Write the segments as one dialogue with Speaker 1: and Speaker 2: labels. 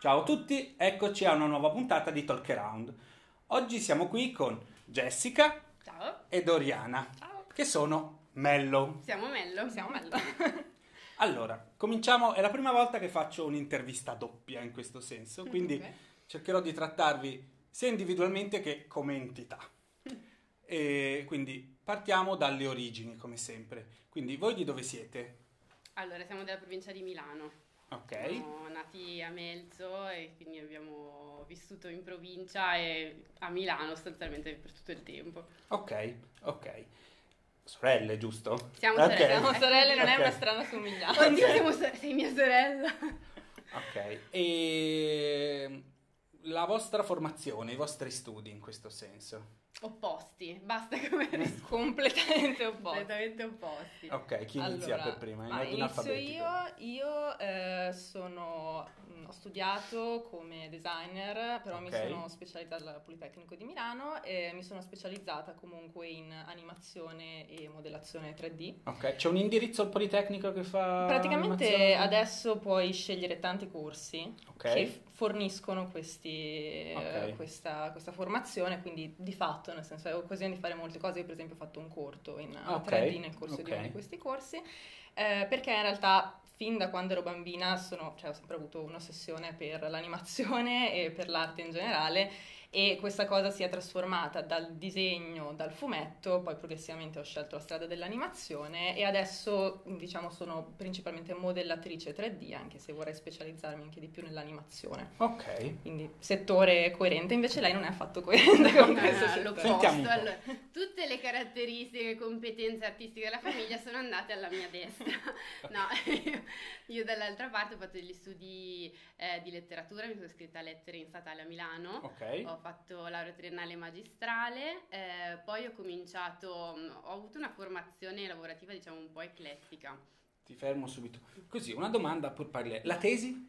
Speaker 1: Ciao a tutti, eccoci a una nuova puntata di Talk Around. Oggi siamo qui con Jessica
Speaker 2: Ciao.
Speaker 1: e Doriana,
Speaker 2: Ciao.
Speaker 1: che sono Mello.
Speaker 2: Siamo Mello.
Speaker 3: Siamo Mello.
Speaker 1: Allora, cominciamo, è la prima volta che faccio un'intervista doppia in questo senso, quindi
Speaker 3: Ok.
Speaker 1: cercherò di trattarvi sia individualmente che come entità. E quindi partiamo dalle origini, come sempre. Quindi voi di dove siete?
Speaker 2: Allora, siamo della provincia di Milano.
Speaker 1: Ok.
Speaker 2: Siamo nati a Melzo e quindi abbiamo vissuto in provincia e a Milano sostanzialmente per tutto il tempo.
Speaker 1: Ok, ok. Sorelle, giusto?
Speaker 2: Siamo
Speaker 1: Ok.
Speaker 2: sorelle.
Speaker 3: Siamo sorelle, non è
Speaker 1: Ok.
Speaker 3: una strana somiglianza.
Speaker 2: Oddio, siamo so- sei mia sorella.
Speaker 1: Ok. E la vostra formazione, i vostri studi in questo senso?
Speaker 2: Opposti, basta come risposta.
Speaker 3: Completamente opposto.
Speaker 2: Completamente opposti.
Speaker 1: Ok, chi inizia
Speaker 3: Allora,
Speaker 1: per prima? In ordine
Speaker 3: inizio
Speaker 1: alfabetico.
Speaker 3: io, io eh, sono, mh, ho studiato come designer, però mi
Speaker 1: Ok.
Speaker 3: sono specializzata al Politecnico di Milano e mi sono specializzata comunque in animazione e modellazione 3D.
Speaker 1: Ok, c'è un indirizzo al Politecnico che fa
Speaker 3: Praticamente
Speaker 1: animazione?
Speaker 3: adesso puoi scegliere tanti corsi
Speaker 1: Ok.
Speaker 3: che forniscono questi, eh,
Speaker 1: Ok.
Speaker 3: questa, questa formazione, quindi di fatto, nel senso, hai occasione di fare molte cose. Io per esempio ho fatto un corto in
Speaker 1: Ah, ok,
Speaker 3: 3D nel corso di
Speaker 1: ok.
Speaker 3: uno di questi corsi, eh, perché in realtà fin da quando ero bambina sono, cioè, ho sempre avuto un'ossessione per l'animazione e per l'arte in generale e questa cosa si è trasformata dal disegno, dal fumetto, poi progressivamente ho scelto la strada dell'animazione e adesso diciamo sono principalmente modellatrice 3D, anche se vorrei specializzarmi anche di più nell'animazione.
Speaker 1: Ok.
Speaker 3: Quindi settore coerente, invece lei non è affatto coerente con
Speaker 2: No,
Speaker 3: questo
Speaker 2: no,
Speaker 3: settore.
Speaker 2: l'opposto.
Speaker 1: Sentiamo un po'.
Speaker 2: Allora, tutte le caratteristiche e competenze artistiche della famiglia sono andate alla mia destra. No, io, io dall'altra parte ho fatto degli studi eh, di letteratura, mi sono iscritta a lettere in statale a Milano.
Speaker 1: Ok.
Speaker 2: Ho fatto laurea triennale magistrale, eh, poi ho cominciato, mh, ho avuto una formazione lavorativa diciamo un po' eclettica.
Speaker 1: Ti fermo subito. Così, una domanda pur parlè. La tesi?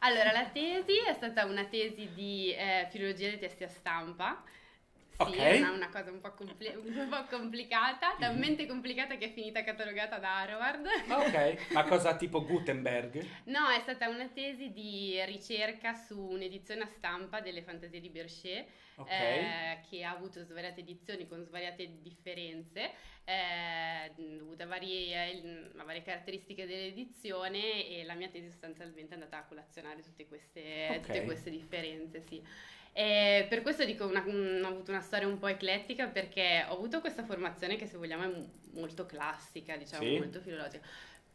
Speaker 2: Allora, la tesi è stata una tesi di eh, filologia dei testi a stampa. Sì,
Speaker 1: Ok.
Speaker 2: è una, cosa un po', compli- un po' complicata,
Speaker 1: Mhm.
Speaker 2: talmente complicata che è finita catalogata da Harvard.
Speaker 1: Ok. Ma cosa tipo Gutenberg?
Speaker 2: No, è stata una tesi di ricerca su un'edizione a stampa delle fantasie di Berger,
Speaker 1: Ok.
Speaker 2: eh, che ha avuto svariate edizioni con svariate differenze, eh, dovute a varie, a varie caratteristiche dell'edizione e la mia tesi sostanzialmente è andata a collazionare tutte queste,
Speaker 1: Ok.
Speaker 2: tutte queste differenze, sì. E per questo dico una, un- ho avuto una storia un po' eclettica perché ho avuto questa formazione che se vogliamo è m- molto classica, diciamo,
Speaker 1: Sì.
Speaker 2: molto filologica.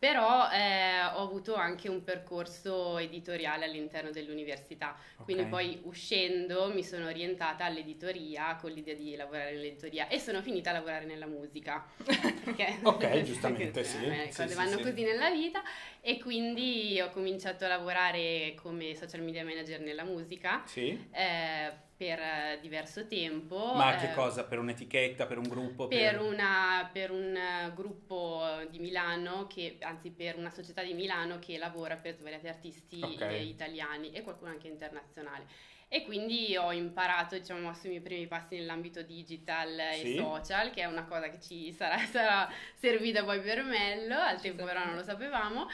Speaker 2: Però eh, ho avuto anche un percorso editoriale all'interno dell'università, quindi
Speaker 1: Ok.
Speaker 2: poi uscendo mi sono orientata all'editoria con l'idea di lavorare nell'editoria e sono finita a lavorare nella musica. Perché
Speaker 1: Ok, giustamente, sì.
Speaker 2: Le
Speaker 1: Sì,
Speaker 2: cose
Speaker 1: sì,
Speaker 2: vanno
Speaker 1: sì.
Speaker 2: così nella vita e quindi ho cominciato a lavorare come social media manager nella musica
Speaker 1: Sì.
Speaker 2: eh, per eh, diverso tempo.
Speaker 1: Ma che
Speaker 2: eh,
Speaker 1: cosa? Per un'etichetta, per un gruppo?
Speaker 2: per, una- per un eh, gruppo di Milano, che, anzi per una società di Milano che lavora per svariati artisti
Speaker 1: Ok.
Speaker 2: eh, italiani e qualcuno anche internazionale. E quindi ho imparato, diciamo, sui miei primi passi nell'ambito digital
Speaker 1: Sì.
Speaker 2: e social, che è una cosa che ci sarà, sarà servita poi per Mello, al tempo però non lo sapevamo.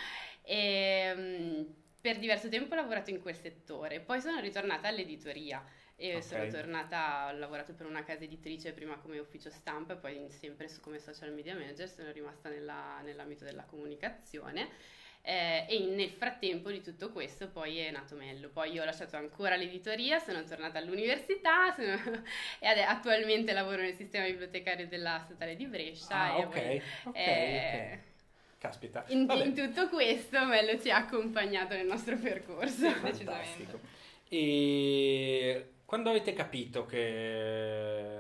Speaker 2: E, mm, per diverso tempo ho lavorato in quel settore, poi sono ritornata all'editoria. E
Speaker 1: Ok.
Speaker 2: sono tornata, ho lavorato per una casa editrice prima come ufficio stampa e poi sempre come social media manager, sono rimasta nella- nell'ambito della comunicazione. Eh, e nel frattempo di tutto questo poi è nato Mello. Poi io ho lasciato ancora l'editoria, sono tornata all'università sono- e attualmente lavoro nel sistema bibliotecario della Statale di Brescia.
Speaker 1: Ah, ok.
Speaker 2: poi,
Speaker 1: Ok,
Speaker 2: eh,
Speaker 1: ok. Caspita.
Speaker 2: In, in tutto questo Mello ci ha accompagnato nel nostro percorso.
Speaker 1: Fantastico. E quando avete capito che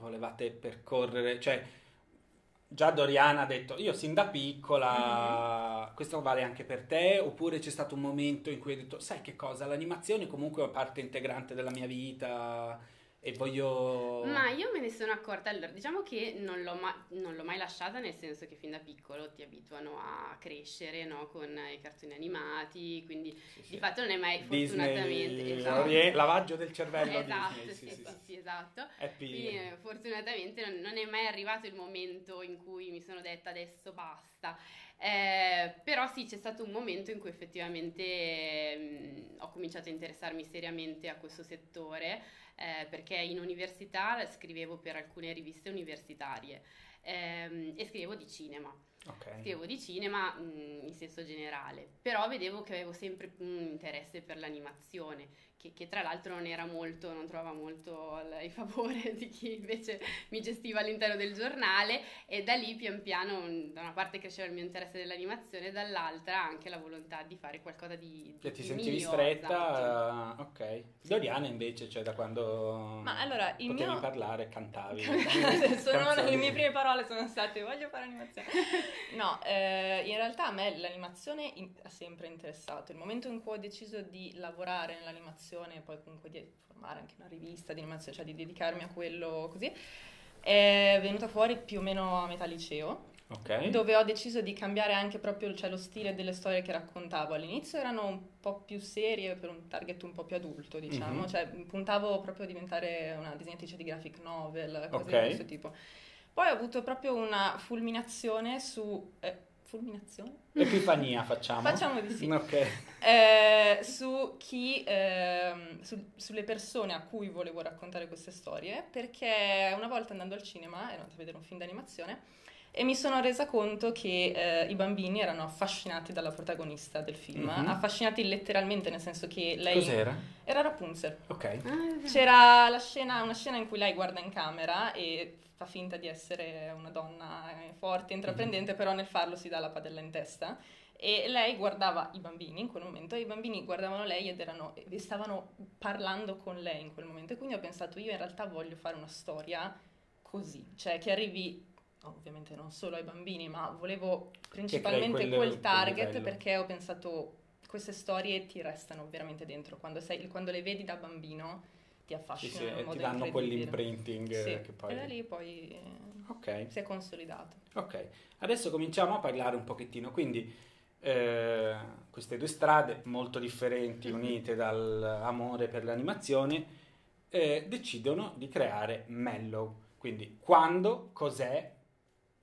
Speaker 1: volevate percorrere, cioè già Doriana ha detto io sin da piccola,
Speaker 2: Mhm.
Speaker 1: questo vale anche per te, oppure c'è stato un momento in cui hai detto sai che cosa, l'animazione comunque è parte integrante della mia vita e voglio...
Speaker 2: Ma io me ne sono accorta, allora diciamo che non l'ho, ma- non l'ho mai lasciata nel senso che fin da piccolo ti abituano a crescere no? con i cartoni animati, quindi
Speaker 1: Sì, sì.
Speaker 2: di fatto non è mai
Speaker 1: Disney,
Speaker 2: fortunatamente... esatto.
Speaker 1: lavaggio del cervello
Speaker 2: Esatto,
Speaker 1: Disney,
Speaker 2: sì,
Speaker 1: sì,
Speaker 2: sì,
Speaker 1: sì.
Speaker 2: sì, esatto. Quindi eh, fortunatamente non, non è mai arrivato il momento in cui mi sono detta adesso basta. Eh, però sì, c'è stato un momento in cui effettivamente mh, ho cominciato a interessarmi seriamente a questo settore eh, perché in università scrivevo per alcune riviste universitarie ehm, e scrivevo di cinema.
Speaker 1: Ok.
Speaker 2: Scrivevo di cinema mh, in senso generale, però vedevo che avevo sempre un interesse per l'animazione, che, che tra l'altro non era molto, non trovava molto il favore di chi invece mi gestiva all'interno del giornale e da lì pian piano mh, da una parte cresceva il mio interesse dell'animazione, dall'altra anche la volontà di fare qualcosa di,
Speaker 1: Cioè, ti
Speaker 2: di
Speaker 1: sentivi
Speaker 2: mio, esatto.
Speaker 1: stretta, ok. Doriana invece, cioè da quando
Speaker 3: Ma allora, il
Speaker 1: potevi
Speaker 3: mio-
Speaker 1: parlare, cantavi.
Speaker 3: sono, le mie prime parole sono state voglio fare animazione. No, eh, in realtà a me l'animazione in- ha sempre interessato. Il momento in cui ho deciso di lavorare nell'animazione e poi comunque di formare anche una rivista di animazione, cioè di dedicarmi a quello così, è venuta fuori più o meno a metà liceo.
Speaker 1: Ok.
Speaker 3: dove ho deciso di cambiare anche proprio cioè, lo stile delle storie che raccontavo. All'inizio erano un po' più serie per un target un po' più adulto, diciamo,
Speaker 1: Mhm.
Speaker 3: cioè puntavo proprio a diventare una disegnatrice di graphic novel, cose
Speaker 1: Ok.
Speaker 3: di questo tipo. Poi ho avuto proprio una fulminazione su... eh, fulminazione?
Speaker 1: Epifania facciamo.
Speaker 3: Facciamo di sì.
Speaker 1: Ok.
Speaker 3: Eh, su chi, ehm, su- sulle persone a cui volevo raccontare queste storie, perché una volta andando al cinema ero andata a vedere un film d'animazione e mi sono resa conto che eh, i bambini erano affascinati dalla protagonista del film,
Speaker 1: Mhm.
Speaker 3: affascinati letteralmente nel senso che lei
Speaker 1: Cos'era?
Speaker 3: era Rapunzel.
Speaker 1: Ok.
Speaker 2: Ah,
Speaker 3: C'era la scena, una scena in cui lei guarda in camera e fa finta di essere una donna eh, forte, intraprendente, però nel farlo si dà la padella in testa. E lei guardava i bambini in quel momento e i bambini guardavano lei ed erano, e stavano parlando con lei in quel momento. E quindi ho pensato, io in realtà voglio fare una storia così, cioè che arrivi ovviamente non solo ai bambini, ma volevo principalmente
Speaker 1: quel-
Speaker 3: target perché ho pensato queste storie ti restano veramente dentro. Quando, sei, quando le vedi da bambino ti
Speaker 1: Sì,
Speaker 3: affascinano
Speaker 1: sì,
Speaker 3: modo
Speaker 1: ti danno quell'imprinting eh,
Speaker 3: Sì,
Speaker 1: che poi...
Speaker 3: E da lì poi eh,
Speaker 1: Ok.
Speaker 3: si è consolidato.
Speaker 1: Ok, adesso cominciamo a parlare un pochettino, quindi eh, queste due strade molto differenti unite dall'amore per l'animazione eh, decidono di creare Mellow, quindi quando, cos'è,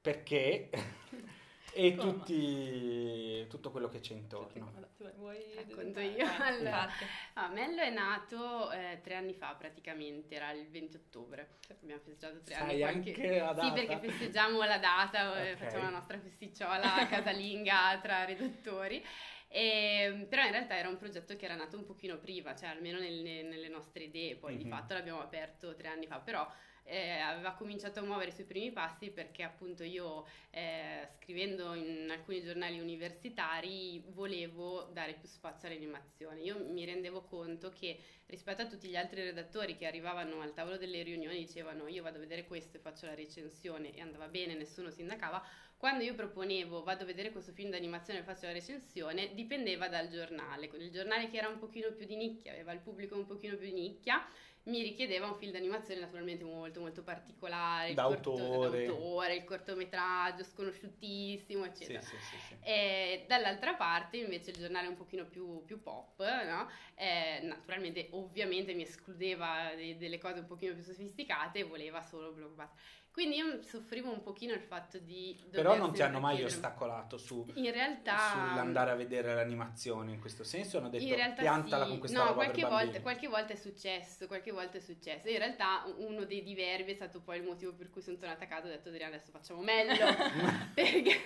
Speaker 1: perché e tutti, tutto quello che c'è intorno.
Speaker 3: Vuoi
Speaker 2: Racconto io? Allora. Ah, Mello è nato eh, tre anni fa praticamente, era il 20 ottobre. Abbiamo festeggiato tre
Speaker 1: Sai
Speaker 2: anni.
Speaker 1: anche la data?
Speaker 2: Sì, perché festeggiamo la data, eh,
Speaker 1: Ok.
Speaker 2: facciamo la nostra festicciola casalinga tra redattori. E, però in realtà era un progetto che era nato un pochino prima, cioè almeno nelle, nelle nostre idee, poi di
Speaker 1: Mhm.
Speaker 2: fatto l'abbiamo aperto tre anni fa, però eh, aveva cominciato a muovere i suoi primi passi perché appunto io eh, scrivendo in alcuni giornali universitari volevo dare più spazio all'animazione. Io mi rendevo conto che rispetto a tutti gli altri redattori che arrivavano al tavolo delle riunioni dicevano io vado a vedere questo e faccio la recensione e andava bene, nessuno sindacava, quando io proponevo vado a vedere questo film d'animazione e faccio la recensione, dipendeva dal giornale. Il giornale che era un pochino più di nicchia, aveva il pubblico un pochino più di nicchia, mi richiedeva un film d'animazione naturalmente molto molto particolare, il corto-
Speaker 1: D'autore.
Speaker 2: d'autore, il cortometraggio sconosciutissimo, eccetera.
Speaker 1: sì, sì, sì.
Speaker 2: E dall'altra parte invece il giornale un pochino più, più pop, no? Eh, naturalmente ovviamente mi escludeva de- delle cose un pochino più sofisticate e voleva solo blockbuster. Quindi io soffrivo un pochino il fatto di...
Speaker 1: Però non ti hanno mai
Speaker 2: chiedere-
Speaker 1: ostacolato su,
Speaker 2: In realtà...
Speaker 1: sull'andare a vedere l'animazione in questo senso? Hanno detto
Speaker 2: In realtà
Speaker 1: piantala
Speaker 2: sì.
Speaker 1: con questa
Speaker 2: no,
Speaker 1: roba
Speaker 2: qualche volta, qualche volta è successo, qualche volta è successo. In realtà uno dei diverbi è stato poi il motivo per cui sono tornata a casa e ho detto Adriana adesso facciamo meglio. perché,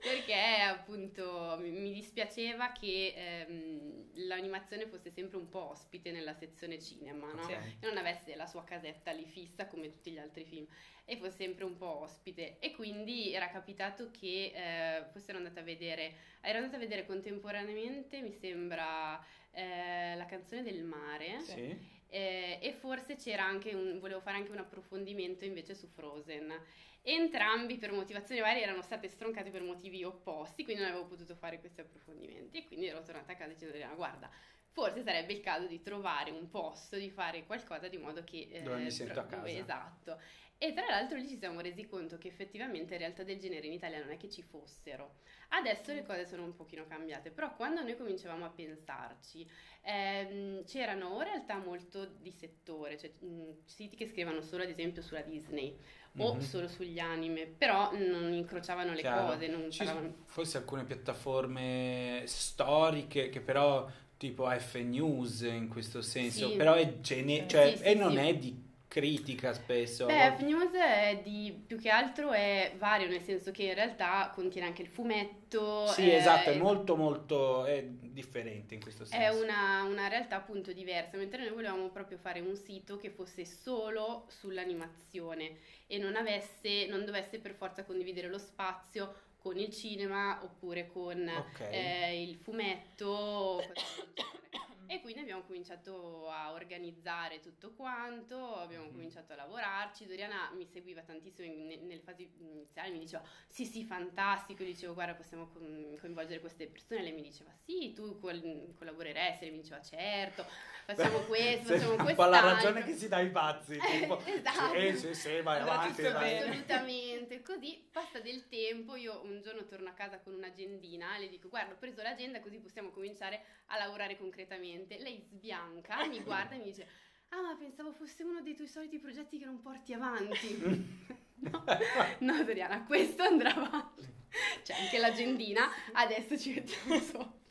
Speaker 2: perché appunto mi, dispiaceva che ehm, l'animazione fosse sempre un po' ospite nella sezione cinema, no?
Speaker 1: Ok.
Speaker 2: Che non avesse la sua casetta lì fissa come tutti gli altri film e fosse sempre un po' ospite. E quindi era capitato che eh, forse ero andata a vedere ero andata a vedere contemporaneamente mi sembra eh, la canzone del mare.
Speaker 1: Sì.
Speaker 2: eh, e forse c'era anche un volevo fare anche un approfondimento invece su Frozen. Entrambi per motivazioni varie erano state stroncati per motivi opposti quindi non avevo potuto fare questi approfondimenti e quindi ero tornata a casa dicendo Adriana guarda forse sarebbe il caso di trovare un posto, di fare qualcosa di modo che...
Speaker 1: Eh, dove mi sento a casa.
Speaker 2: Esatto. E tra l'altro lì ci siamo resi conto che effettivamente realtà del genere in Italia non è che ci fossero. Adesso le cose sono un pochino cambiate, però quando noi cominciavamo a pensarci ehm, c'erano o realtà molto di settore, cioè mh, siti che scrivono solo ad esempio sulla Disney o mm-hmm. solo sugli anime, però non incrociavano le Chiaro. cose. Non
Speaker 1: Ci parlavano... Forse alcune piattaforme storiche che però tipo F News in questo senso, sì. però è gene- cioè, sì, sì, e non è di critica spesso.
Speaker 2: Beh, F-News è di più che altro è vario, nel senso che in realtà contiene anche il fumetto.
Speaker 1: Sì, è, esatto, è molto molto è differente in questo senso.
Speaker 2: È una, una, realtà appunto diversa, mentre noi volevamo proprio fare un sito che fosse solo sull'animazione e non avesse, non dovesse per forza condividere lo spazio con il cinema oppure con okay. eh, il fumetto. E quindi abbiamo cominciato a organizzare tutto quanto, abbiamo mm. cominciato a lavorarci. Doriana mi seguiva tantissimo in, nelle fasi iniziali, mi diceva sì sì fantastico, io dicevo guarda possiamo coinvolgere queste persone, lei mi diceva sì tu col- collaboreresti, lei mi diceva certo, facciamo questo, facciamo questo.
Speaker 1: Po' la ragione che si dà ai pazzi, tipo, esatto. sì sì sì vai avanti.
Speaker 2: Vai. Assolutamente, così passa del tempo, io un giorno torno a casa con un'agendina, le dico guarda ho preso l'agenda così possiamo cominciare a lavorare concretamente niente. Lei sbianca, mi guarda e mi dice: Ah, ma pensavo fosse uno dei tuoi soliti progetti che non porti avanti. no, no, Doriana, questo andrà avanti. C'è anche l'agendina, adesso ci mettiamo sotto.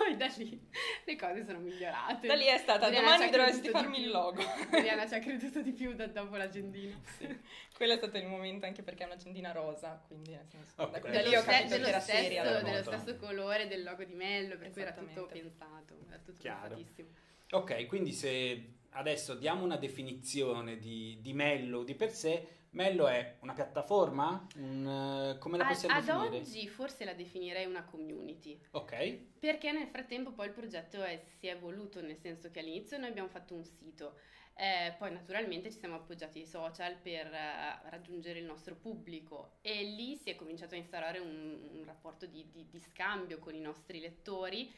Speaker 2: Poi da lì le cose sono migliorate.
Speaker 3: Da lì è stata, Doriana domani dovresti farmi il logo.
Speaker 2: Doriana ci ha creduto di più da, dopo l'agendina.
Speaker 3: Sì. Quello è stato il momento anche perché è un'agendina rosa, quindi nel senso,
Speaker 2: okay. da, da lì ho capito che era stesso, seria. Dello stesso colore del logo di Mello, per cui era tutto pensato, era tutto Chiaro. pensatissimo.
Speaker 1: Ok, quindi se adesso diamo una definizione di, di Mello di per sé, Mello è una piattaforma? Un, come la possiamo
Speaker 2: ad,
Speaker 1: definire?
Speaker 2: Ad oggi forse la definirei una community.
Speaker 1: Ok.
Speaker 2: Perché nel frattempo poi il progetto è, si è evoluto, nel senso che all'inizio noi abbiamo fatto un sito, eh, poi naturalmente ci siamo appoggiati ai social per uh, raggiungere il nostro pubblico e lì si è cominciato a instaurare un, un rapporto di, di, di scambio con i nostri lettori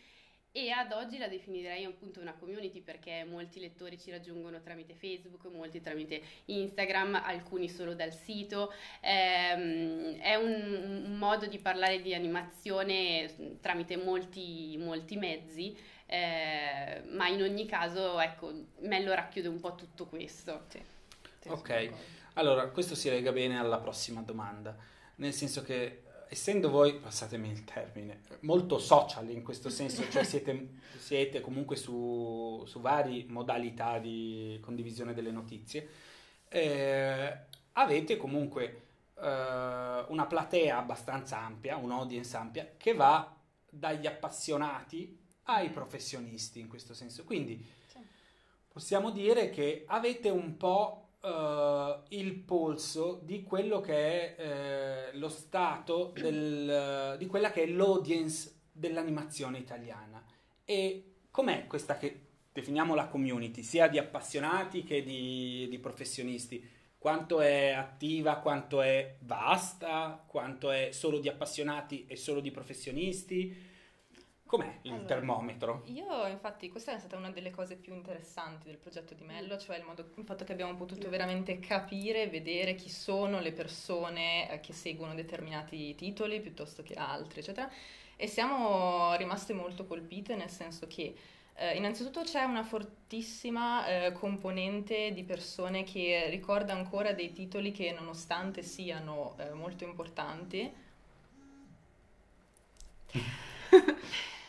Speaker 2: e ad oggi la definirei appunto una community perché molti lettori ci raggiungono tramite Facebook, molti tramite Instagram, alcuni solo dal sito. Ehm, è un, un, modo di parlare di animazione tramite molti, molti mezzi, eh, ma in ogni caso, ecco, Mello racchiude un po' tutto questo. Sì.
Speaker 1: Ok, allora questo si lega bene alla prossima domanda, nel senso che essendo voi, passatemi il termine, molto social in questo senso, cioè siete, siete comunque su, su varie modalità di condivisione delle notizie, eh, avete comunque eh, una platea abbastanza ampia, un'audience ampia, che va dagli appassionati ai professionisti in questo senso. Quindi possiamo dire che avete un po' uh, il polso di quello che è uh, lo stato del, uh, di quella che è l'audience dell'animazione italiana. E com'è questa che definiamo la community, sia di appassionati che di, di professionisti? Quanto è attiva, quanto è vasta, quanto è solo di appassionati e solo di professionisti? Com'è il allora, termometro?
Speaker 3: Io infatti questa è stata una delle cose più interessanti del progetto di Mello, cioè il, modo, il fatto che abbiamo potuto veramente capire, vedere chi sono le persone eh, che seguono determinati titoli piuttosto che altri, eccetera. E siamo rimaste molto colpite nel senso che eh, innanzitutto c'è una fortissima eh, componente di persone che ricorda ancora dei titoli che nonostante siano eh, molto importanti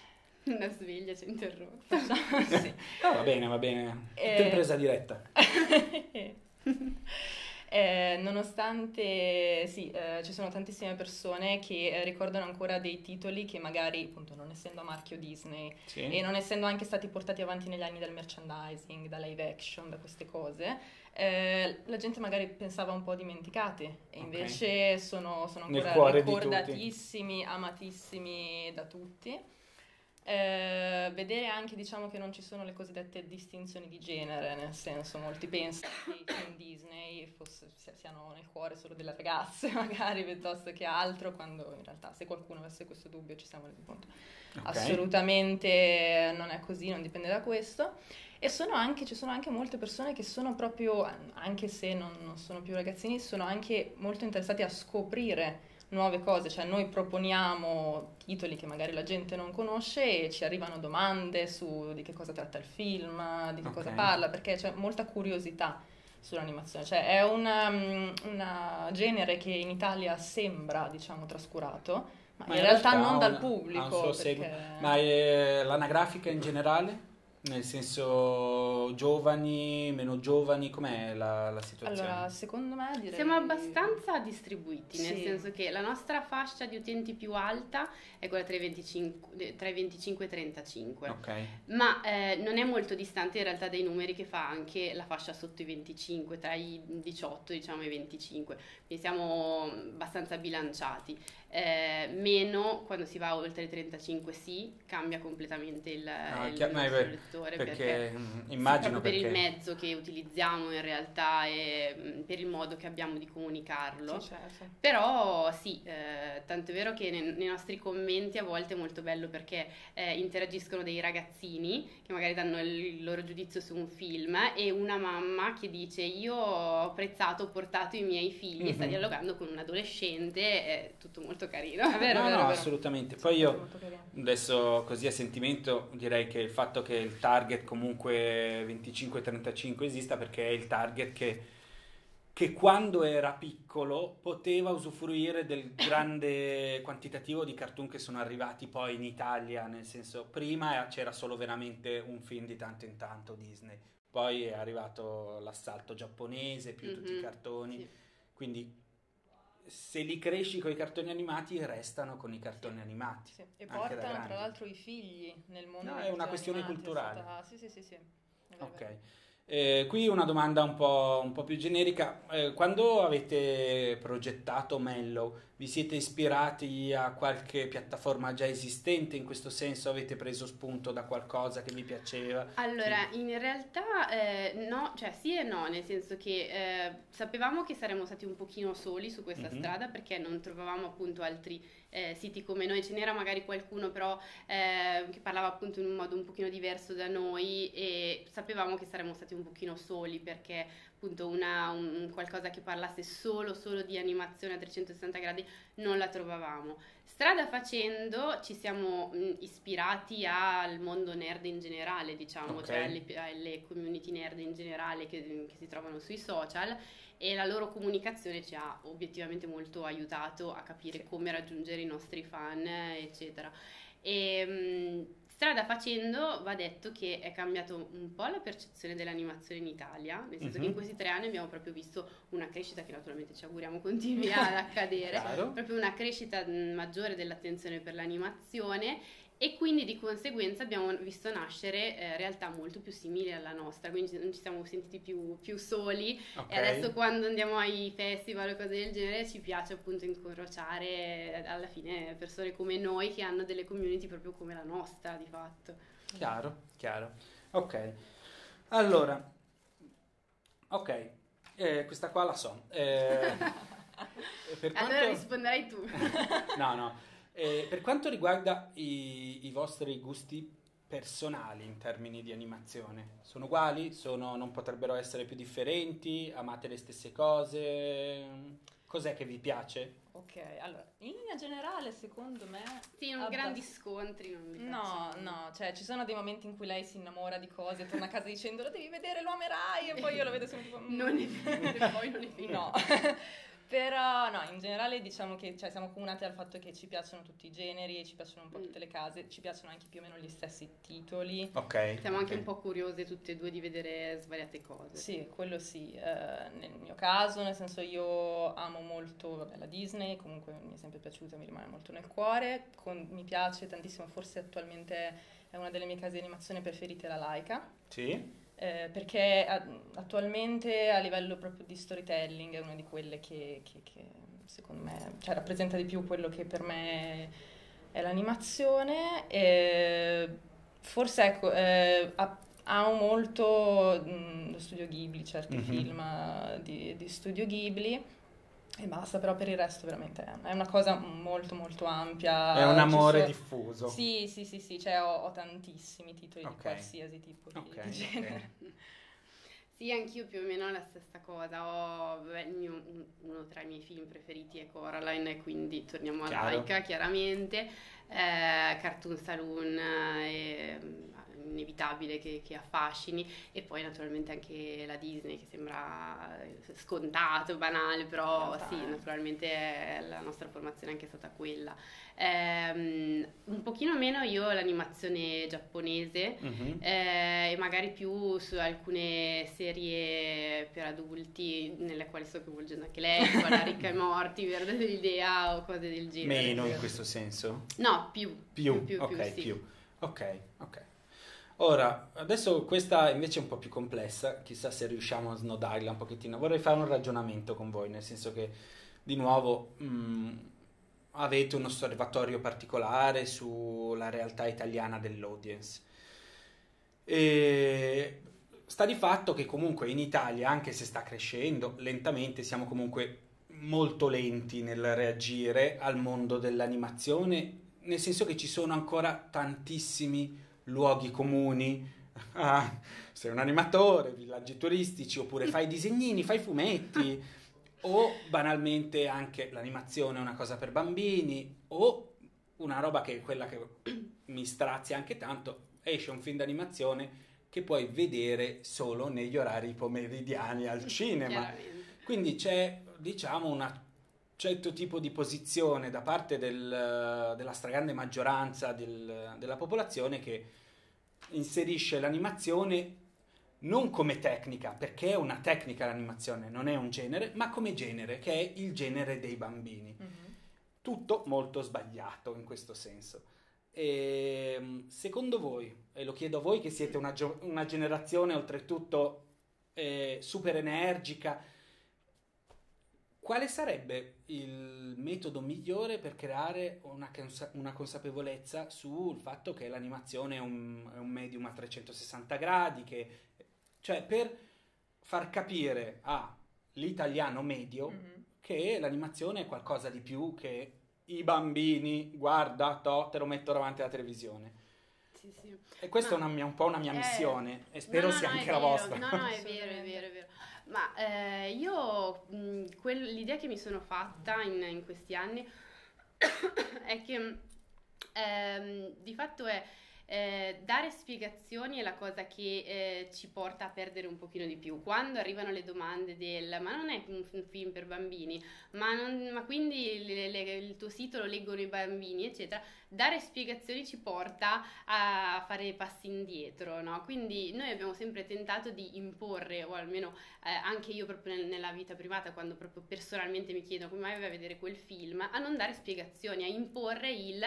Speaker 2: Una sveglia ci interrotta.
Speaker 1: sì. oh, va bene, va bene. Tutto in presa diretta.
Speaker 3: Eh, nonostante sì, eh, ci sono tantissime persone che eh, ricordano ancora dei titoli che magari, appunto, non essendo a marchio Disney sì. e non essendo anche stati portati avanti negli anni dal merchandising, da live action, da queste cose, eh, la gente magari pensava un po' dimenticati e invece okay. sono, sono ancora ricordatissimi, amatissimi da tutti. Eh, vedere anche diciamo che non ci sono le cosiddette distinzioni di genere, nel senso molti pensano che i film Disney fosse, siano nel cuore solo delle ragazze magari piuttosto che altro, quando in realtà se qualcuno avesse questo dubbio ci siamo resi conto. Okay. Assolutamente non è così, non dipende da questo. E sono anche, ci sono anche molte persone che sono proprio, anche se non, non sono più ragazzini, sono anche molto interessati a scoprire nuove cose, cioè noi proponiamo titoli che magari la gente non conosce e ci arrivano domande su di che cosa tratta il film, di che okay. cosa parla, perché c'è molta curiosità sull'animazione, cioè è un mm, genere che in Italia sembra, diciamo, trascurato, ma, ma in, realtà, realtà non dal pubblico. Perché...
Speaker 1: Ma è l'anagrafica in generale? Nel senso giovani, meno giovani, com'è la, la situazione?
Speaker 3: Allora, secondo me direi...
Speaker 2: Siamo abbastanza distribuiti, sì. nel senso che la nostra fascia di utenti più alta è quella tra i 25, tra i 25 e i 35,
Speaker 1: okay.
Speaker 2: ma eh, non è molto distante in realtà dai numeri che fa anche la fascia sotto i 25, tra i 18 diciamo e i 25, quindi siamo abbastanza bilanciati eh, meno quando si va oltre i 35 sì, cambia completamente il, no, il chiaro, nostro lettore perché, perché mm, immagino per il mezzo che utilizziamo in realtà e mm, per il modo che abbiamo di comunicarlo.
Speaker 3: Sì, certo.
Speaker 2: Però sì, eh, tanto è vero che nei, nei, nostri commenti a volte è molto bello perché eh, interagiscono dei ragazzini che magari danno il loro giudizio su un film e una mamma che dice io ho apprezzato, ho portato i miei figli, mm-hmm. sta dialogando con un adolescente, è tutto molto molto carino.
Speaker 1: È vero, no, vero, no, vero. assolutamente. Poi io adesso così a sentimento direi che il fatto che il target comunque 25-35 esista perché è il target che, che quando era piccolo poteva usufruire del grande quantitativo di cartoon che sono arrivati poi in Italia, nel senso prima c'era solo veramente un film di tanto in tanto Disney, poi è arrivato l'assalto giapponese più mm-hmm. tutti i mhm. cartoni, sì. quindi se li cresci con i cartoni animati restano con i cartoni sì. animati.
Speaker 3: Sì. E portano tra l'altro i figli nel mondo.
Speaker 1: No, è una questione animati, culturale.
Speaker 3: Stata... Sì, sì, sì, sì.
Speaker 1: Ok. Eh, qui una domanda un po', un po più generica. Eh, quando avete progettato Mellow, vi siete ispirati a qualche piattaforma già esistente? In questo senso avete preso spunto da qualcosa che vi piaceva?
Speaker 2: Allora, sì. in realtà eh, no, cioè sì e no, nel senso che eh, sapevamo che saremmo stati un pochino soli su questa mm-hmm. strada perché non trovavamo appunto altri eh, siti come noi, ce n'era magari qualcuno però eh, che parlava appunto in un modo un pochino diverso da noi e sapevamo che saremmo stati un pochino soli perché appunto una, un, qualcosa che parlasse solo, solo di animazione a 360 gradi non la trovavamo. Strada facendo ci siamo mh, ispirati al mondo nerd in generale, diciamo, okay. cioè alle, alle, community nerd in generale che, che si trovano sui social e la loro comunicazione ci ha obiettivamente molto aiutato a capire sì. come raggiungere i nostri fan, eccetera. E, mh, strada facendo va detto che è cambiato un po' la percezione dell'animazione in Italia, nel senso uh-huh. che in mhm. questi tre anni abbiamo proprio visto una crescita che naturalmente ci auguriamo continui ad accadere, proprio una crescita maggiore dell'attenzione per l'animazione e quindi di conseguenza abbiamo visto nascere eh, realtà molto più simili alla nostra, quindi non ci siamo sentiti più, più soli okay. e adesso quando andiamo ai festival o cose del genere ci piace appunto incrociare eh, alla fine persone come noi che hanno delle community proprio come la nostra di fatto.
Speaker 1: Chiaro, chiaro. Ok, allora, ok, eh, questa qua la so. Eh,
Speaker 2: per quanto... Allora risponderai tu.
Speaker 1: no, no. Eh, per quanto riguarda i, i, vostri gusti personali in termini di animazione, sono uguali? Sono, non potrebbero essere più differenti? Amate le stesse cose? Cos'è che vi piace?
Speaker 3: Ok, allora, in linea generale, secondo me...
Speaker 2: Sì, non abbast- grandi scontri, non mi
Speaker 3: No, no, cioè ci sono dei momenti in cui lei si innamora di cose, e torna a casa dicendo lo devi vedere, lo amerai, e poi io lo vedo sempre tipo...
Speaker 2: non è vero, poi non è vero.
Speaker 3: No. Però no, in generale diciamo che cioè, siamo comunati al fatto che ci piacciono tutti i generi e ci piacciono un po' mm. tutte le case, ci piacciono anche più o meno gli stessi titoli.
Speaker 1: Ok.
Speaker 2: Siamo
Speaker 1: okay.
Speaker 2: anche un po' curiose tutte e due di vedere svariate cose.
Speaker 3: Sì, quello sì. Uh, nel mio caso, nel senso io amo molto vabbè, la Disney, comunque mi è sempre piaciuta, mi rimane molto nel cuore. Con, mi piace tantissimo, forse attualmente è una delle mie case di animazione preferite la Laika.
Speaker 1: Sì
Speaker 3: eh, perché a, attualmente a livello proprio di storytelling è una di quelle che, che, che secondo me cioè, rappresenta di più quello che per me è l'animazione. E forse ecco, eh, amo molto mh, lo studio Ghibli, certi mm-hmm. film di, di studio Ghibli. E basta, però per il resto veramente è una cosa molto molto ampia.
Speaker 1: È un amore sono... diffuso.
Speaker 3: Sì, sì, sì, sì, cioè ho, ho tantissimi titoli okay. di qualsiasi tipo di, okay, di genere. Okay.
Speaker 2: Sì, anch'io più o meno la stessa cosa. Ho, beh, mio, uno tra i miei film preferiti è Coraline, quindi torniamo a Laika, chiaramente. Eh, Cartoon Saloon, eh, inevitabile che, che, affascini e poi naturalmente anche la Disney che sembra scontato, banale, però sì, naturalmente la nostra formazione è anche stata quella. Um, un pochino meno io l'animazione giapponese uh-huh. eh, e magari più su alcune serie per adulti nelle quali sto coinvolgendo anche lei, tipo la Ricca e Morti, Verde dell'idea o cose del genere.
Speaker 1: Meno in questo senso?
Speaker 2: No, più.
Speaker 1: Più, più, più ok, più. Sì. più. Ok, ok. Ora, adesso questa invece è un po' più complessa, chissà se riusciamo a snodarla un pochettino. Vorrei fare un ragionamento con voi, nel senso che, di nuovo, mh, mm, avete un osservatorio particolare sulla realtà italiana dell'audience. E sta di fatto che comunque in Italia, anche se sta crescendo lentamente, siamo comunque molto lenti nel reagire al mondo dell'animazione, nel senso che ci sono ancora tantissimi luoghi comuni. Ah, sei un animatore, villaggi turistici, oppure fai disegnini, fai fumetti, o banalmente anche l'animazione è una cosa per bambini, o una roba che è quella che mi strazia anche tanto, esce un film d'animazione che puoi vedere solo negli orari pomeridiani al cinema. Quindi c'è, diciamo, un certo tipo di posizione da parte del, della stragrande maggioranza del, della popolazione che inserisce l'animazione non come tecnica, perché è una tecnica l'animazione, non è un genere, ma come genere, che è il genere dei bambini. Mm-hmm. Tutto molto sbagliato in questo senso. E, ehm, secondo voi, e lo chiedo a voi che siete una, una generazione oltretutto eh, super energica, quale sarebbe il metodo migliore per creare una, consa- una consapevolezza sul fatto che l'animazione è un, è un, medium a 360 gradi, che, cioè per far capire all'italiano medio mm-hmm. che l'animazione è qualcosa di più che i bambini, guarda, to, te lo metto davanti alla televisione. Sì, sì. E questa Ma, è mia, un po' una mia eh, missione e spero no, no, sia no, anche la vostra.
Speaker 2: No, no, è vero, è vero, è vero. Ma eh, io mh, quel, l'idea che mi sono fatta in, in questi anni è che ehm, di fatto è eh, dare spiegazioni è la cosa che eh, ci porta a perdere un pochino di più. Quando arrivano le domande del ma non è un, film per bambini, ma, non, ma quindi le, le, il tuo sito lo leggono i bambini, eccetera, dare spiegazioni ci porta a fare passi indietro, no? Quindi noi abbiamo sempre tentato di imporre, o almeno eh, anche io proprio nella vita privata, quando proprio personalmente mi chiedono come mai vai a vedere quel film, a non dare spiegazioni, a imporre il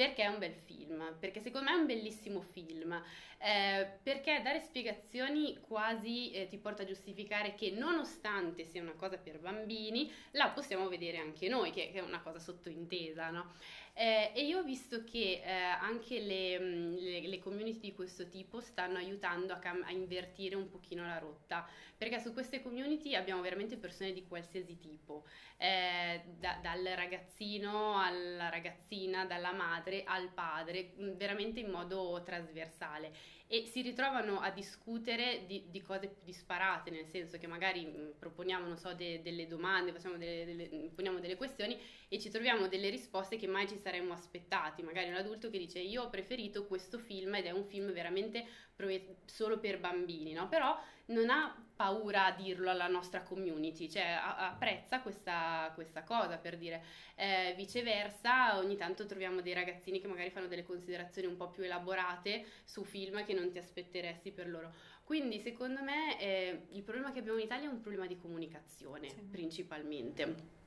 Speaker 2: perché è un bel film, perché secondo me è un bellissimo film, eh, perché dare spiegazioni quasi eh, ti porta a giustificare che nonostante sia una cosa per bambini, la possiamo vedere anche noi, che, che è una cosa sottointesa, no? Eh, e io ho visto che eh, anche le, mm, le, le, community di questo tipo stanno aiutando a, cam- a, invertire un pochino la rotta, perché su queste community abbiamo veramente persone di qualsiasi tipo, eh, da, dal ragazzino alla ragazzina, dalla madre al padre, mm, veramente in modo trasversale e si ritrovano a discutere di, di cose disparate, nel senso che magari mm, proponiamo, non so, de, delle domande, delle, delle, mm, poniamo delle questioni e ci troviamo delle risposte che mai ci saremmo aspettati. Magari un adulto che dice io ho preferito questo film ed è un film veramente solo per bambini, no? Però non ha paura a dirlo alla nostra community, cioè apprezza questa, questa cosa per dire eh, viceversa ogni tanto troviamo dei ragazzini che magari fanno delle considerazioni un po' più elaborate su film che non ti aspetteresti per loro. Quindi secondo me eh, il problema che abbiamo in Italia è un problema di comunicazione sì. principalmente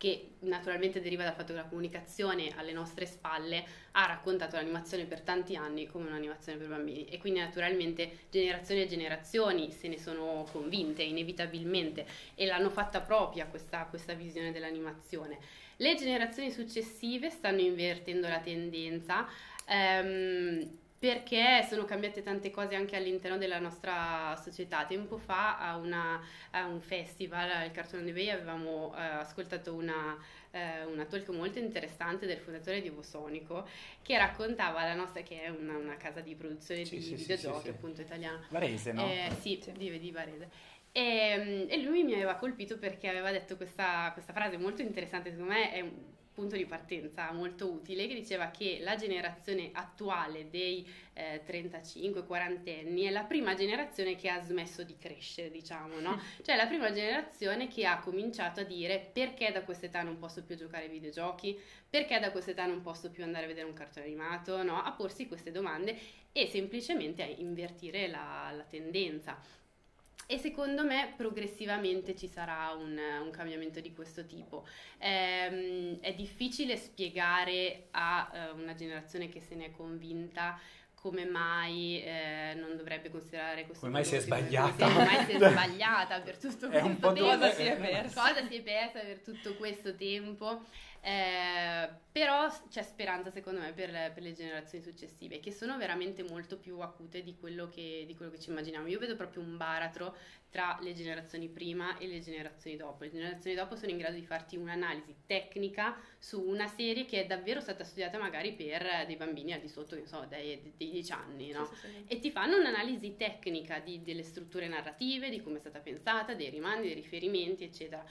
Speaker 2: che naturalmente deriva dal fatto che la comunicazione alle nostre spalle ha raccontato l'animazione per tanti anni come un'animazione per bambini e quindi naturalmente generazioni e generazioni se ne sono convinte inevitabilmente e l'hanno fatta propria questa, questa visione dell'animazione. Le generazioni successive stanno invertendo la tendenza. Ehm, perché sono cambiate tante cose anche all'interno della nostra società. Tempo fa a, una, a un festival, al Cartoon Day, avevamo eh, ascoltato una, eh, una, talk molto interessante del fondatore di Evosonico che raccontava la nostra, che è una, una casa di produzione sì, di sì, videogiochi, sì, appunto italiana.
Speaker 1: Varese, no?
Speaker 2: Eh, sì, di, di Varese. E, e, lui mi aveva colpito perché aveva detto questa, questa frase molto interessante, secondo me è un punto di partenza molto utile che diceva che la generazione attuale dei eh, 35-40 anni è la prima generazione che ha smesso di crescere, diciamo, no? Cioè la prima generazione che ha cominciato a dire perché da quest'età non posso più giocare ai videogiochi, perché da quest'età non posso più andare a vedere un cartone animato, no? A porsi queste domande e semplicemente a invertire la, la tendenza. E secondo me progressivamente ci sarà un, un cambiamento di questo tipo. Ehm, è difficile spiegare a uh, una generazione che se ne è convinta come mai eh, non dovrebbe considerare questo
Speaker 1: come mai si è sbagliata?
Speaker 2: Come mai si è sbagliata per tutto questo
Speaker 1: tempo?
Speaker 3: cosa si è persa
Speaker 2: per tutto questo tempo eh, però c'è speranza secondo me per, per, le generazioni successive che sono veramente molto più acute di quello, che, di quello che ci immaginiamo. Io vedo proprio un baratro tra le generazioni prima e le generazioni dopo. Le generazioni dopo sono in grado di farti un'analisi tecnica su una serie che è davvero stata studiata magari per dei bambini al di sotto so, dei, dei 10 anni, no? sì, sì, sì. E ti fanno un'analisi tecnica di, delle strutture narrative, di come è stata pensata, dei rimandi, dei riferimenti, eccetera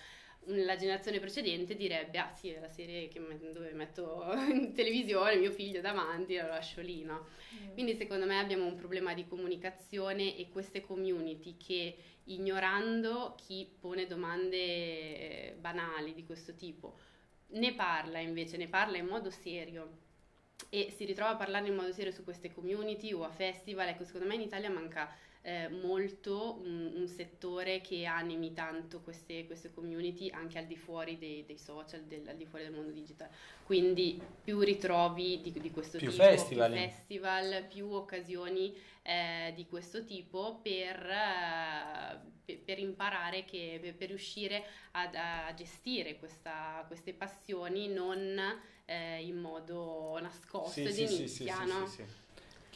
Speaker 2: la generazione precedente direbbe ah sì è la serie che, dove metto in televisione mio figlio davanti lo lascio lì no? Mm. quindi secondo me abbiamo un problema di comunicazione e queste community che ignorando chi pone domande eh, banali di questo tipo ne parla invece ne parla in modo serio e si ritrova a parlare in modo serio su queste community o a festival ecco secondo me in Italia manca eh, molto un, un, settore che animi tanto queste, queste, community anche al di fuori dei, dei social, del, al di fuori del mondo digital. Quindi più ritrovi di, di questo
Speaker 1: più
Speaker 2: tipo,
Speaker 1: festival.
Speaker 2: più festival, più occasioni eh, di questo tipo per, uh, per, per imparare, che, per, per riuscire ad, a gestire questa, queste passioni non eh, in modo nascosto
Speaker 1: sì,
Speaker 2: ed
Speaker 1: sì,
Speaker 2: inizia,
Speaker 1: sì,
Speaker 2: no?
Speaker 1: sì,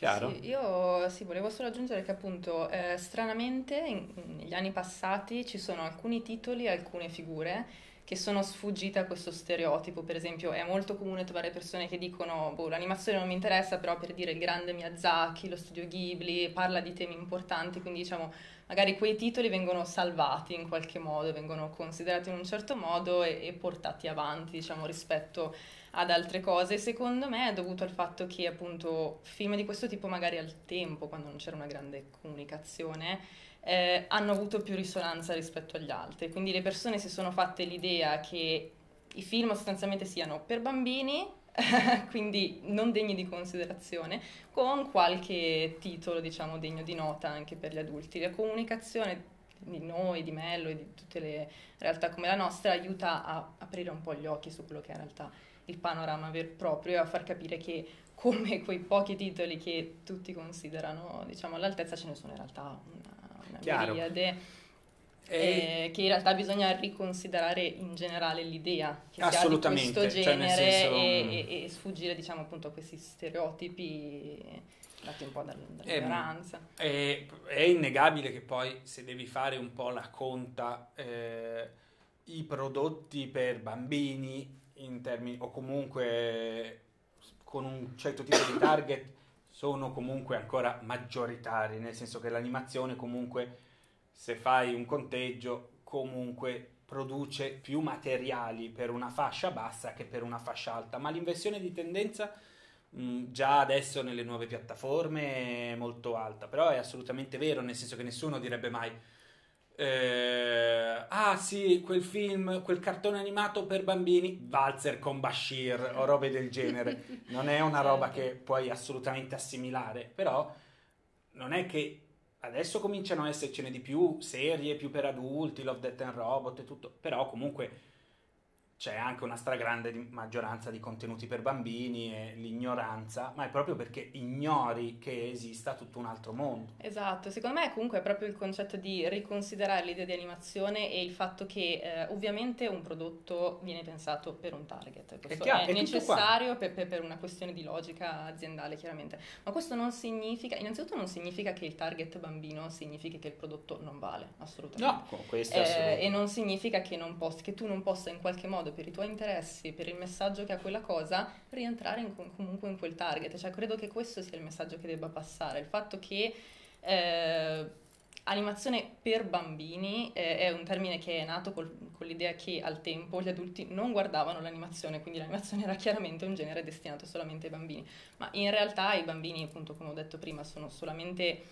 Speaker 1: Chiaro?
Speaker 3: Sì, io sì, volevo solo aggiungere che appunto eh, stranamente in, negli anni passati ci sono alcuni titoli, alcune figure che sono sfuggite a questo stereotipo, per esempio è molto comune trovare persone che dicono boh, l'animazione non mi interessa, però per dire il grande Miyazaki, lo studio Ghibli, parla di temi importanti, quindi diciamo magari quei titoli vengono salvati in qualche modo, vengono considerati in un certo modo e, e portati avanti diciamo rispetto ad altre cose. Secondo me è dovuto al fatto che appunto film di questo tipo magari al tempo, quando non c'era una grande comunicazione, eh, hanno avuto più risonanza rispetto agli altri. Quindi le persone si sono fatte l'idea che i film sostanzialmente siano per bambini, quindi non degni di considerazione, con qualche titolo, diciamo, degno di nota anche per gli adulti. La comunicazione di noi, di Mello e di tutte le realtà come la nostra aiuta a aprire un po' gli occhi su quello che è in realtà il panorama vero e proprio e a far capire che come quei pochi titoli che tutti considerano diciamo all'altezza ce ne sono in realtà una, una miriade. E... che in realtà bisogna riconsiderare in generale l'idea che si ha di questo
Speaker 1: cioè,
Speaker 3: genere
Speaker 1: senso...
Speaker 3: e, e, e, sfuggire diciamo appunto a questi stereotipi dati un po' dall'ignoranza.
Speaker 1: È, è, innegabile che poi se devi fare un po' la conta eh, i prodotti per bambini in termini, o comunque con un certo tipo di target sono comunque ancora maggioritari, nel senso che l'animazione comunque se fai un conteggio comunque produce più materiali per una fascia bassa che per una fascia alta, ma l'inversione di tendenza mh, già adesso nelle nuove piattaforme è molto alta, però è assolutamente vero, nel senso che nessuno direbbe mai eh, ah sì, quel film, quel cartone animato per bambini, Valzer con Bashir o robe del genere. Non è una roba che puoi assolutamente assimilare, però non è che adesso cominciano a essercene di più serie, più per adulti, Love, Death and Robot e tutto, però comunque c'è anche una stragrande maggioranza di contenuti per bambini e l'ignoranza, ma è proprio perché ignori che esista tutto un altro mondo.
Speaker 3: Esatto, secondo me comunque è proprio il concetto di riconsiderare l'idea di animazione e il fatto che eh, ovviamente un prodotto viene pensato per un target, questo
Speaker 1: chiaro,
Speaker 3: è,
Speaker 1: è
Speaker 3: necessario per, per- per una questione di logica aziendale chiaramente, ma questo non significa, innanzitutto non significa che il target bambino significhi che il prodotto non vale, assolutamente.
Speaker 1: No, questo è
Speaker 3: Eh,
Speaker 1: assolutamente.
Speaker 3: e non significa che, non poss- che tu non possa in qualche modo, per i tuoi interessi, per il messaggio che ha quella cosa, rientrare in- comunque in quel target. Cioè, credo che questo sia il messaggio che debba passare. Il fatto che eh, animazione per bambini eh, è un termine che è nato col- con l'idea che al tempo gli adulti non guardavano l'animazione, quindi l'animazione era chiaramente un genere destinato solamente ai bambini. Ma in realtà i bambini, appunto, come ho detto prima, sono solamente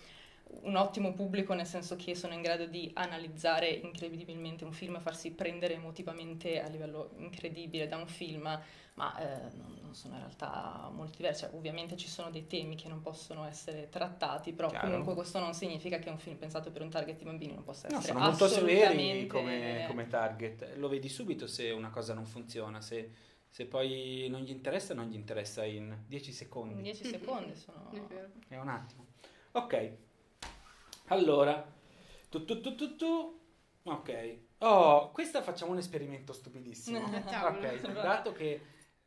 Speaker 3: un ottimo pubblico nel senso che sono in grado di analizzare incredibilmente un film, farsi prendere emotivamente a livello incredibile da un film, ma eh, non, non sono in realtà molto diversi. Cioè, ovviamente ci sono dei temi che non possono essere trattati, però
Speaker 1: Chiaro.
Speaker 3: comunque questo non significa che un film pensato per un target di bambini non possa
Speaker 1: No,
Speaker 3: essere
Speaker 1: sono molto severi
Speaker 3: assolutamente-
Speaker 1: come, come target. Lo vedi subito se una cosa non funziona, se, se poi non gli interessa, non gli interessa in 10
Speaker 3: In
Speaker 1: secondi.
Speaker 3: 10 secondi sono...
Speaker 2: È vero.
Speaker 1: È un attimo. Ok. Allora. Tu, tu, tu, tu, tu. Ok. Oh, questa facciamo un esperimento stupidissimo. Ok, dato che,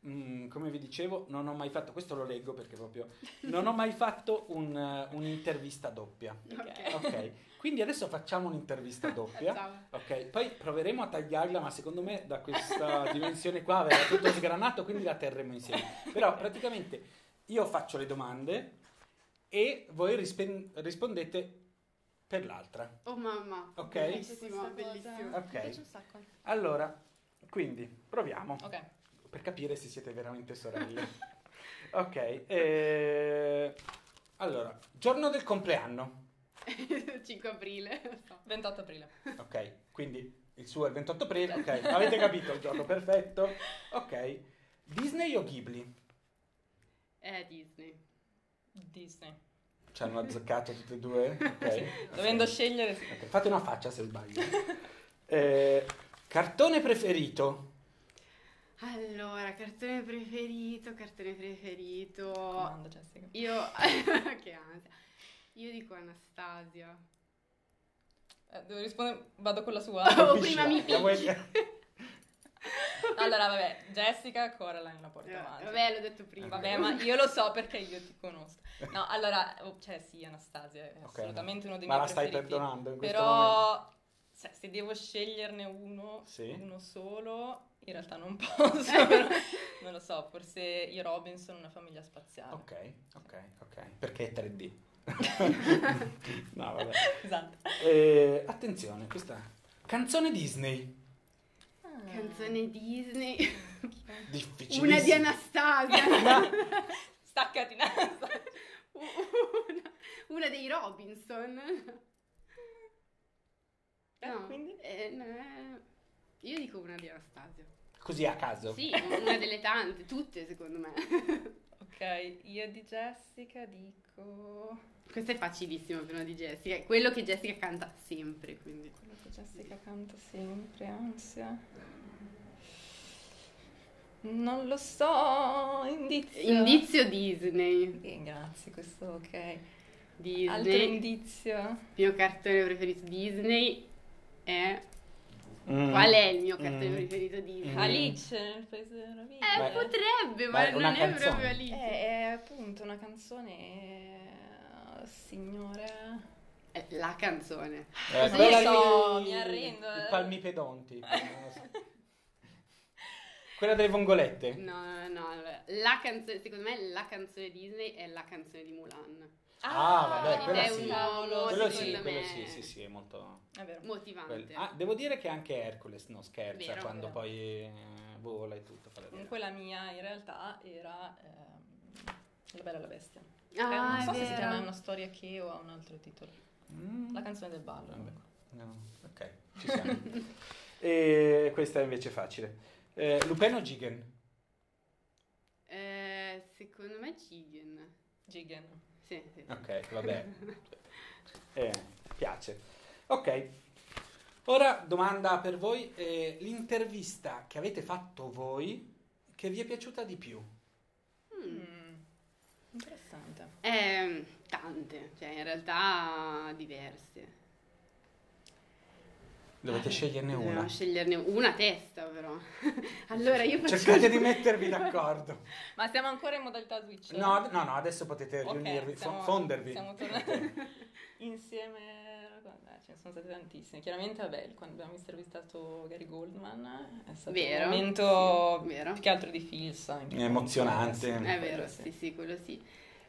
Speaker 1: mm, come vi dicevo, non ho mai fatto, questo lo leggo perché proprio, non ho mai fatto un, eh, un'intervista doppia.
Speaker 2: Ok.
Speaker 1: Ok, quindi adesso facciamo un'intervista doppia. Ok, poi proveremo a tagliarla, ma secondo me da questa dimensione qua verrà tutto sgranato, quindi la terremo insieme. Però praticamente io faccio le domande e voi rispen- rispondete per l'altra.
Speaker 2: Oh mamma.
Speaker 1: Ok.
Speaker 2: Bellissimo, bellissimo.
Speaker 1: Ok.
Speaker 3: Mi piace un sacco.
Speaker 1: Allora, quindi proviamo
Speaker 3: Ok.
Speaker 1: per capire se siete veramente sorelle. ok, eh, allora, giorno del compleanno.
Speaker 2: 5 aprile. lo so.
Speaker 3: 28 aprile.
Speaker 1: Ok, quindi il suo è il 28 aprile. Ok, avete capito il giorno perfetto. Ok, Disney o Ghibli?
Speaker 2: È Disney.
Speaker 3: Disney.
Speaker 1: Ci hanno azzeccato tutte e due. Ok.
Speaker 3: Dovendo scegliere... sì.
Speaker 1: Ok, Fate una faccia se sbaglio. Eh, cartone preferito?
Speaker 2: Allora, cartone preferito, cartone preferito.
Speaker 3: Comando, Jessica.
Speaker 2: Io, che ansia. Io dico Anastasia.
Speaker 3: Eh, devo rispondere, vado con la sua.
Speaker 2: Oh, prima mi
Speaker 1: vuoi-
Speaker 3: allora, vabbè, Jessica, Coraline la porta avanti.
Speaker 2: Vabbè, l'ho detto prima.
Speaker 3: Vabbè, ma io lo so perché io ti conosco. No, allora, oh, cioè sì, Anastasia è
Speaker 1: Ok,
Speaker 3: assolutamente uno dei
Speaker 1: Ma
Speaker 3: miei
Speaker 1: la stai
Speaker 3: preferiti.
Speaker 1: perdonando in questo momento?
Speaker 3: Però, se, se devo sceglierne uno,
Speaker 1: Sì.
Speaker 3: uno solo, in realtà non posso, però, non lo so, forse i Robinson, una famiglia spaziale.
Speaker 1: Ok, ok, ok. Perché è 3D? no, vabbè.
Speaker 3: Esatto.
Speaker 1: Eh, attenzione, questa canzone Disney.
Speaker 2: Canzone Disney.
Speaker 1: Difficilissima.
Speaker 2: Una di Anastasia.
Speaker 3: Staccati nasta.
Speaker 2: una, una dei Robinson.
Speaker 3: Eh,
Speaker 2: No,
Speaker 3: quindi?
Speaker 2: eh, no, eh, io dico una di Anastasia.
Speaker 1: Così a caso.
Speaker 2: Sì, una delle tante, tutte secondo me.
Speaker 3: Ok, io di Jessica dico...
Speaker 2: Questo è facilissimo per una di Jessica, è quello che Jessica canta sempre, quindi.
Speaker 3: Quello che Jessica canta sempre, ansia. Non lo so, indizio.
Speaker 2: Indizio Disney.
Speaker 3: Eh, grazie, questo ok.
Speaker 2: Disney.
Speaker 3: Altro indizio.
Speaker 2: Il mio cartone preferito Disney è...
Speaker 1: Mm.
Speaker 2: Qual è il mio cartone
Speaker 1: Mm.
Speaker 2: preferito Disney?
Speaker 1: Mm.
Speaker 3: Alice nel paese delle meraviglie.
Speaker 2: Eh,
Speaker 1: Beh,
Speaker 2: potrebbe, ma non è
Speaker 1: canzone.
Speaker 2: proprio Alice.
Speaker 3: Eh, è appunto una canzone, eh, signore.
Speaker 2: È la canzone.
Speaker 1: Eh, quella
Speaker 3: lo so,
Speaker 1: lì-
Speaker 3: mi arrendo,
Speaker 1: I
Speaker 3: eh.
Speaker 1: lo so. Quella delle vongolette.
Speaker 2: No, no, no. La canzone, secondo me la canzone Disney è la canzone di Mulan.
Speaker 1: Ah, vabbè,
Speaker 2: ed
Speaker 1: quella
Speaker 2: è
Speaker 1: sì.
Speaker 2: un uomo,
Speaker 1: Quello sì, quello sì, sì, sì, è molto...
Speaker 3: È vero.
Speaker 2: motivante.
Speaker 1: quello- Ah, devo dire che anche Hercules non scherza
Speaker 2: Vero,
Speaker 1: quando
Speaker 3: vero.
Speaker 1: poi eh, vola e tutto.
Speaker 3: Comunque la mia in realtà era ehm, La Bella e la Bestia.
Speaker 2: Ah,
Speaker 3: Eh, non so
Speaker 2: è
Speaker 3: se si
Speaker 2: vero.
Speaker 3: chiama una storia che o ha un altro titolo.
Speaker 1: Mm.
Speaker 3: La canzone del ballo.
Speaker 1: Vabbè, no, ok, ci siamo. e questa è invece facile. Eh, Lupin o Gigen?
Speaker 2: Eh, secondo me Jigen.
Speaker 3: Jigen.
Speaker 2: Sì, sì.
Speaker 1: Ok, vabbè. Eh, piace. Ok. Ora, domanda per voi, eh, l'intervista che avete fatto voi, che vi è piaciuta di più?
Speaker 3: Mm, interessante.
Speaker 2: Eh, tante, cioè in realtà diverse.
Speaker 1: Dovete
Speaker 2: Eh,
Speaker 1: sceglierne
Speaker 2: Dobbiamo
Speaker 1: una.
Speaker 2: sceglierne una testa però. allora io faccio...
Speaker 1: Cercate di mettervi d'accordo.
Speaker 3: Ma siamo ancora in modalità Switch?
Speaker 1: No, no, no, adesso potete riunirvi,
Speaker 3: siamo-
Speaker 1: fondervi.
Speaker 3: Siamo tornati insieme. Eh, ce ne sono state tantissime. Chiaramente, vabbè, quando abbiamo intervistato Gary Goldman è stato
Speaker 2: Vero,
Speaker 3: un momento
Speaker 2: sì, vero.
Speaker 3: più che altro di filsa. più
Speaker 1: Emozionante.
Speaker 3: punti,
Speaker 2: È vero, sì, sì, quello sì.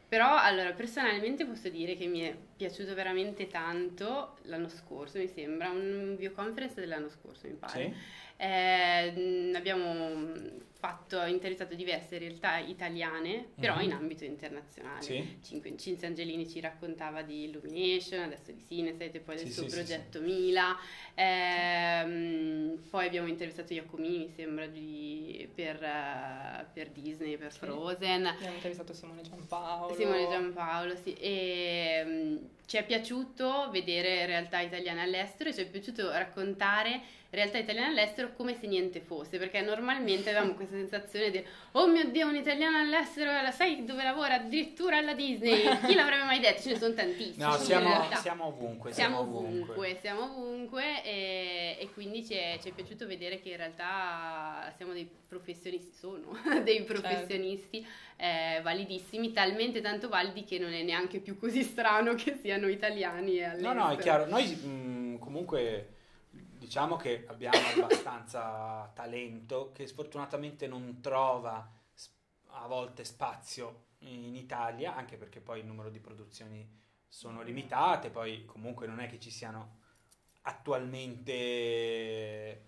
Speaker 2: Però allora personalmente posso dire che mi è piaciuto veramente tanto l'anno scorso, mi sembra, un videoconference dell'anno scorso, mi pare.
Speaker 1: Sì?
Speaker 2: Eh, abbiamo fatto, intervistato diverse realtà italiane, però
Speaker 1: Mhm.
Speaker 2: in ambito internazionale.
Speaker 1: Sì?
Speaker 2: Cinque- Cinzia Angelini ci raccontava di Illumination, adesso di Cineset e poi del
Speaker 1: Sì,
Speaker 2: suo
Speaker 1: sì,
Speaker 2: progetto Mila. Ehm, poi abbiamo intervistato Giacomini, mi sembra, di- per, eh, per Disney, per. Frozen.
Speaker 3: Abbiamo intervistato Simone Giampaolo.
Speaker 2: Simone Giampaolo, sì. E mm, ci è piaciuto vedere realtà italiane all'estero e ci è piaciuto raccontare realtà italiane all'estero come se niente fosse, perché normalmente avevamo questa sensazione di oh mio Dio, un italiano all'estero, la sai dove lavora? Addirittura alla Disney. Chi l'avrebbe mai detto? Ce ne sono tantissimi.
Speaker 1: No, siamo, siamo ovunque.
Speaker 2: Siamo ovunque, siamo ovunque e, e quindi ci è, ci è piaciuto vedere che in realtà siamo dei professionisti, sono dei professionisti eh, validissimi, talmente tanto validi che non è neanche più così strano che siano italiani e
Speaker 1: No,
Speaker 2: all'estero.
Speaker 1: no, è chiaro. Noi mh, comunque diciamo che abbiamo abbastanza talento che sfortunatamente non trova a volte spazio in Italia, anche perché poi il numero di produzioni sono limitate, poi comunque non è che ci siano attualmente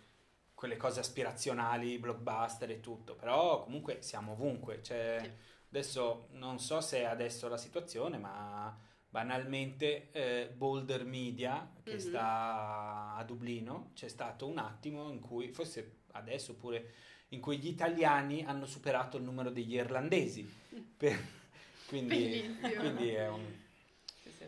Speaker 1: quelle cose aspirazionali, blockbuster e tutto, però comunque siamo ovunque, cioè, adesso non so se è adesso la situazione, ma banalmente eh, Boulder Media che
Speaker 2: Mhm.
Speaker 1: sta a Dublino c'è stato un attimo in cui forse adesso pure in cui gli italiani hanno superato il numero degli irlandesi. Per- quindi, quindi è un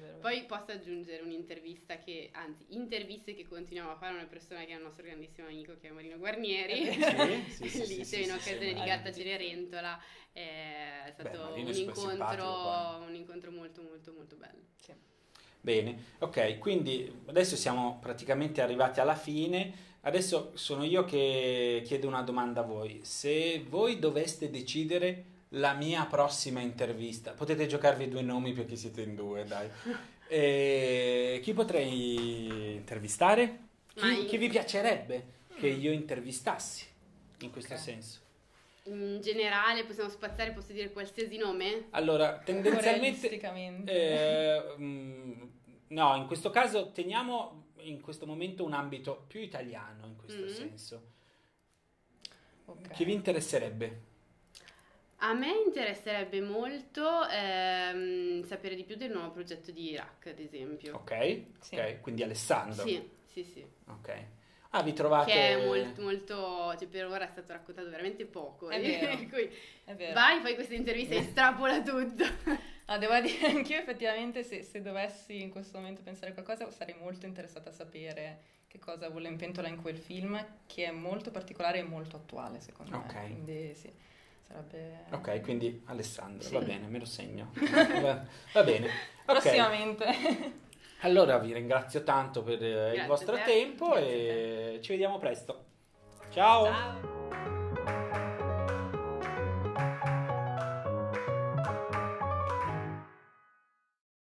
Speaker 3: vero.
Speaker 2: Poi posso aggiungere un'intervista che, anzi, interviste che continuiamo a fare a una persona che è un nostro grandissimo amico che è Marino Guarnieri.
Speaker 1: Sì, sì, sì, sì,
Speaker 2: Lì
Speaker 1: sì,
Speaker 2: in
Speaker 1: sì,
Speaker 2: occasione
Speaker 1: sì,
Speaker 2: di. Gatta Cenerentola è stato
Speaker 1: Beh,
Speaker 2: un, incontro,
Speaker 1: qua.
Speaker 2: un incontro molto molto molto bello.
Speaker 3: Sì.
Speaker 1: Bene, ok, quindi adesso siamo praticamente arrivati alla fine. Adesso sono io che chiedo una domanda a voi. Se voi doveste decidere la mia prossima intervista, potete giocarvi due nomi perché siete in due, dai. E chi potrei intervistare? Chi, chi vi piacerebbe che io intervistassi in questo
Speaker 3: Ok.
Speaker 1: senso?
Speaker 2: In generale possiamo spaziare, posso dire qualsiasi nome?
Speaker 1: Allora, tendenzialmente... Eh, mm, no, in questo caso teniamo in questo momento un ambito più italiano in questo
Speaker 2: Mm.
Speaker 1: senso.
Speaker 3: Ok.
Speaker 1: Chi vi interesserebbe?
Speaker 2: A me interesserebbe molto ehm, sapere di più del nuovo progetto di Iraq, ad esempio.
Speaker 1: Ok,
Speaker 3: Sì.
Speaker 1: ok, quindi Alessandro.
Speaker 2: Sì, sì, sì.
Speaker 1: Ok. Ah, vi trovate...
Speaker 2: Che è molto, molto, cioè per ora è stato raccontato veramente poco.
Speaker 3: È vero.
Speaker 2: per cui
Speaker 3: È vero.
Speaker 2: vai, fai questa intervista e estrapola tutto.
Speaker 3: Ah, devo dire anch'io effettivamente se, se dovessi in questo momento pensare a qualcosa sarei molto interessata a sapere che cosa vuole in pentola in quel film che è molto particolare e molto attuale secondo
Speaker 1: Ok.
Speaker 3: me. Quindi sì, sarebbe...
Speaker 1: Ok, quindi Alessandro,
Speaker 3: Sì.
Speaker 1: va bene, me lo segno. va, va bene. Ok,
Speaker 3: Prossimamente.
Speaker 1: allora vi ringrazio tanto per eh, il
Speaker 2: Grazie
Speaker 1: vostro
Speaker 2: a te.
Speaker 1: tempo
Speaker 3: a
Speaker 1: e ci vediamo presto. Ciao.
Speaker 2: Ciao.